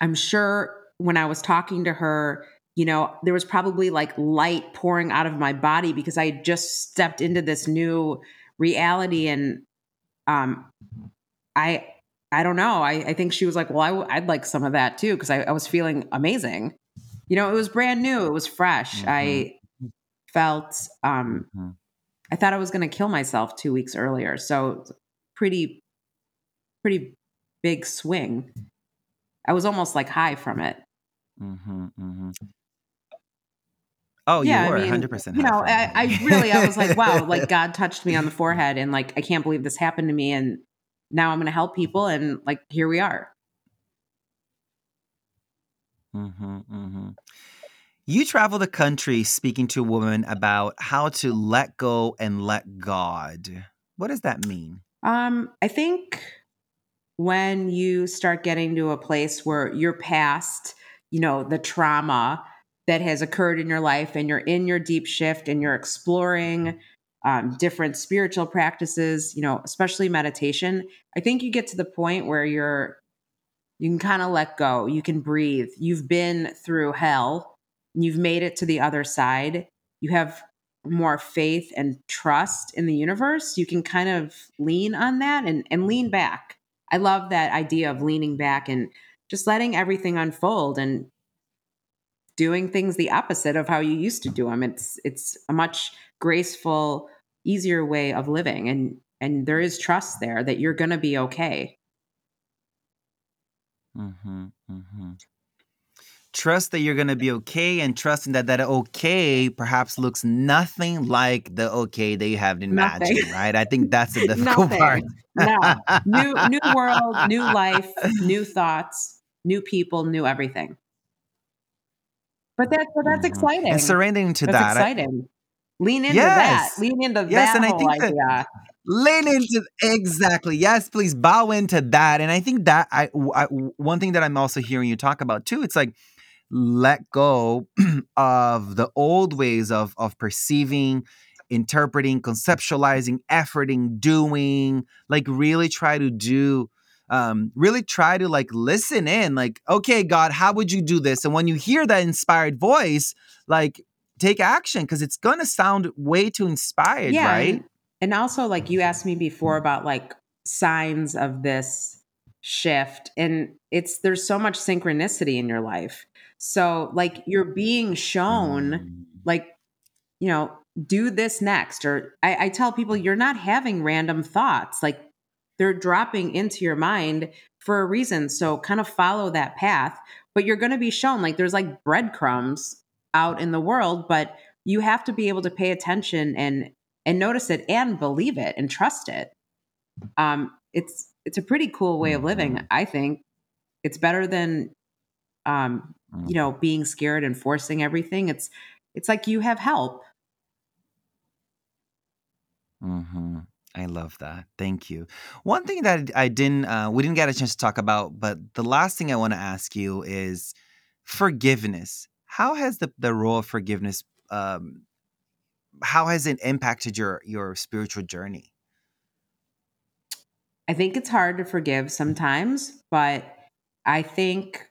I'm sure when I was talking to her you know, there was probably like light pouring out of my body because I just stepped into this new reality. And um, I, I don't know. I, I think she was like, well, i w- I'd like some of that too because I, I, was feeling amazing. You know, it was brand new. It was fresh. Mm-hmm. I felt, um, mm-hmm. I thought I was going to kill myself two weeks earlier. So pretty, pretty big swing. I was almost like high from it. Mm-hmm, mm-hmm. Oh, yeah, you were I mean, 100%. You know, I, I, really, I was like, wow, like God touched me on the forehead and like, I can't believe this happened to me. And now I'm going to help people. And like, here we are. Mm-hmm, mm-hmm. You travel the country speaking to women about how to let go and let God. What does that mean? Um, I think when you start getting to a place where you're past, you know, the trauma that has occurred in your life and you're in your deep shift and you're exploring um, different spiritual practices, you know, especially meditation, I think you get to the point where you're, you can kind of let go. You can breathe. You've been through hell. You've made it to the other side. You have more faith and trust in the universe. You can kind of lean on that and, and lean back. I love that idea of leaning back and just letting everything unfold and doing things the opposite of how you used to do them. It's it's a much graceful, easier way of living, and and there is trust there that you're going to be okay. Mm-hmm, mm-hmm. Trust that you're going to be okay, and trusting that that okay perhaps looks nothing like the okay that you have imagined. Nothing. Right? I think that's the difficult part. no, new new world, new life, new thoughts, new people, new everything. But that's but that's mm-hmm. exciting. And surrendering to that's that. Exciting. Lean into yes. that. Lean into yes, that and I think idea. That, lean into exactly yes please bow into that and i think that I, I one thing that i'm also hearing you talk about too it's like let go of the old ways of of perceiving interpreting conceptualizing efforting doing like really try to do um, really try to like listen in, like, okay, God, how would you do this? And when you hear that inspired voice, like take action because it's gonna sound way too inspired, yeah, right? And, and also, like you asked me before about like signs of this shift, and it's there's so much synchronicity in your life. So, like, you're being shown, mm. like, you know, do this next. Or I, I tell people, you're not having random thoughts. Like they're dropping into your mind for a reason. So kind of follow that path. But you're going to be shown like there's like breadcrumbs out in the world, but you have to be able to pay attention and and notice it and believe it and trust it. Um, it's it's a pretty cool way of living. Mm-hmm. I think it's better than um, you know being scared and forcing everything. It's it's like you have help. Mm-hmm. I love that. Thank you. One thing that I didn't, uh, we didn't get a chance to talk about, but the last thing I want to ask you is forgiveness. How has the, the role of forgiveness, um, how has it impacted your your spiritual journey? I think it's hard to forgive sometimes, but I think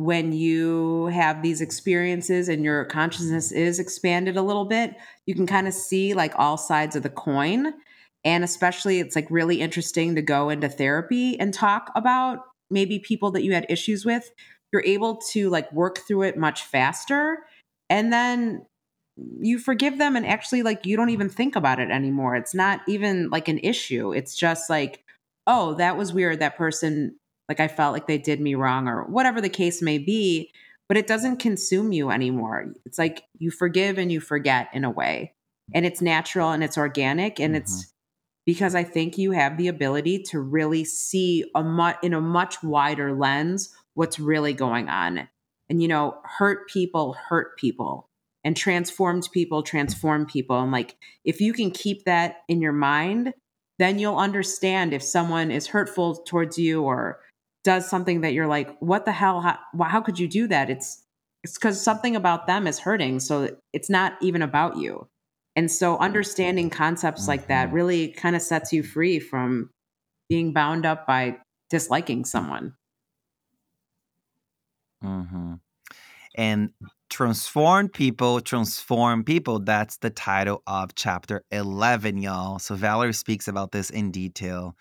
when you have these experiences and your consciousness is expanded a little bit, you can kind of see like all sides of the coin. And especially, it's like really interesting to go into therapy and talk about maybe people that you had issues with. You're able to like work through it much faster. And then you forgive them and actually like you don't even think about it anymore. It's not even like an issue. It's just like, oh, that was weird. That person, like I felt like they did me wrong or whatever the case may be, but it doesn't consume you anymore. It's like you forgive and you forget in a way. And it's natural and it's organic and Mm-hmm. it's because I think you have the ability to really see a mu- in a much wider lens what's really going on. And you know, hurt people hurt people and transformed people transform people and like if you can keep that in your mind then you'll understand if someone is hurtful towards you or does something that you're like what the hell how, how could you do that it's it's because something about them is hurting so it's not even about you and so understanding concepts like that Mhm. really kind of sets you free from being bound up by disliking someone Mm-hmm. And transform people, transform people. That's the title of chapter 11, y'all. So Valerie speaks about this in detail.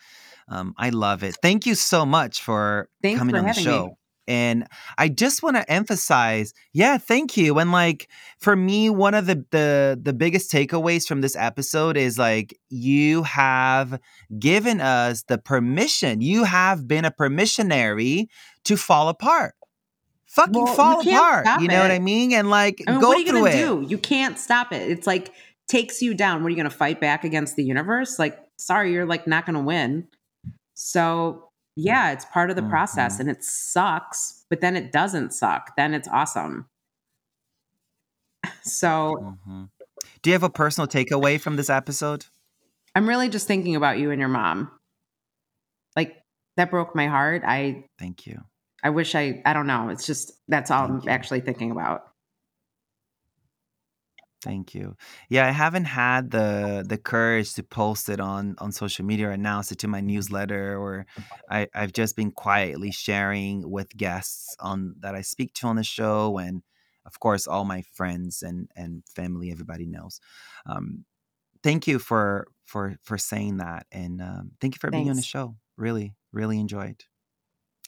Um, I love it. Thank you so much for Thanks coming for on the having me. show. And I just want to emphasize, yeah, thank you. And like for me, one of the the the biggest takeaways from this episode is like you have given us the permission. You have been a permissionary to fall apart. Fucking Well, you fall can't apart. You know what. I mean? And like I mean, go what are you through gonna it. do? You can't stop it. It's like takes you down. What are you gonna fight back against the universe? Like, sorry, you're like not gonna win. So yeah, it's part of the process Mhm. and it sucks, but then it doesn't suck. Then it's awesome. So hmm Do you have a personal takeaway from this episode? I'm really just thinking about you and your mom. Like that broke my heart. I Thank you. I wish I I don't know. It's just that's all Thank I'm you. actually thinking about. Thank you. Yeah, I haven't had the the courage to post it on on social media or announce it to my newsletter or I I've just been quietly sharing with guests on that I speak to on the show and of course all my friends and and family everybody knows. Um thank you for for for saying that and um thank you for being on the show. Really really enjoyed.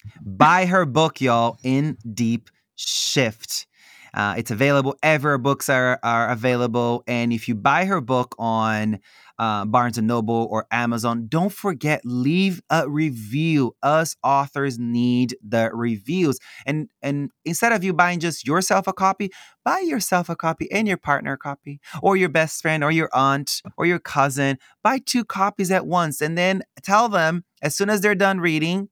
Buy her book, y'all, In Deep Shift. Uh, it's available Ever books are, are available. And if you buy her book on uh, Barnes and Noble or Amazon, don't forget leave a review. Us authors need the reviews. And and instead of you buying just yourself a copy, buy yourself a copy and your partner a copy, or your best friend, or your aunt, or your cousin. Buy two copies at once, and then tell them as soon as they're done reading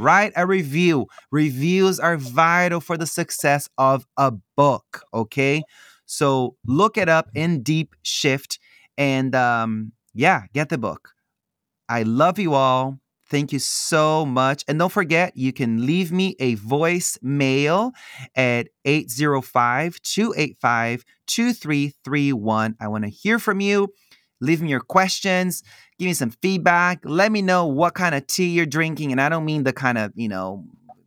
write a review. Reviews are vital for the success of a book. Okay. So look it up in Deep Shift and um, yeah, get the book. I love you all. Thank you so much. And don't forget, you can leave me a voice mail at 805 285 2331. I want to hear from you. Leave me your questions. Give me some feedback. Let me know what kind of tea you're drinking. And I don't mean the kind of, you know,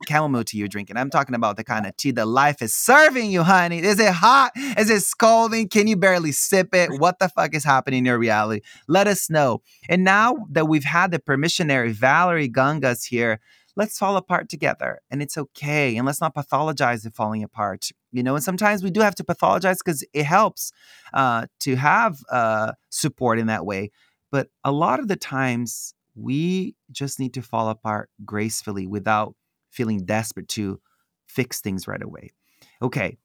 chamomile tea you're drinking. I'm talking about the kind of tea that life is serving you, honey. Is it hot? Is it scalding? Can you barely sip it? What the fuck is happening in your reality? Let us know. And now that we've had the permissionary Valerie Gangas here, let's fall apart together and it's okay and let's not pathologize the falling apart you know and sometimes we do have to pathologize because it helps uh, to have uh, support in that way but a lot of the times we just need to fall apart gracefully without feeling desperate to fix things right away. Okay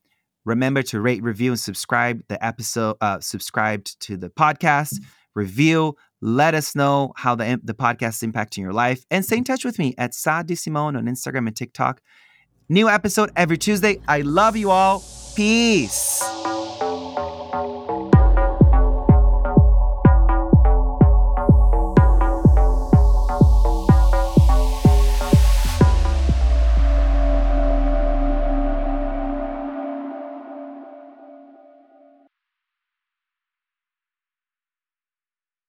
remember to rate review and subscribe the episode uh, subscribed to the podcast review let us know how the, the podcast is impacting your life and stay in touch with me at Sah D'Simone on Instagram and TikTok. New episode every Tuesday. I love you all. Peace.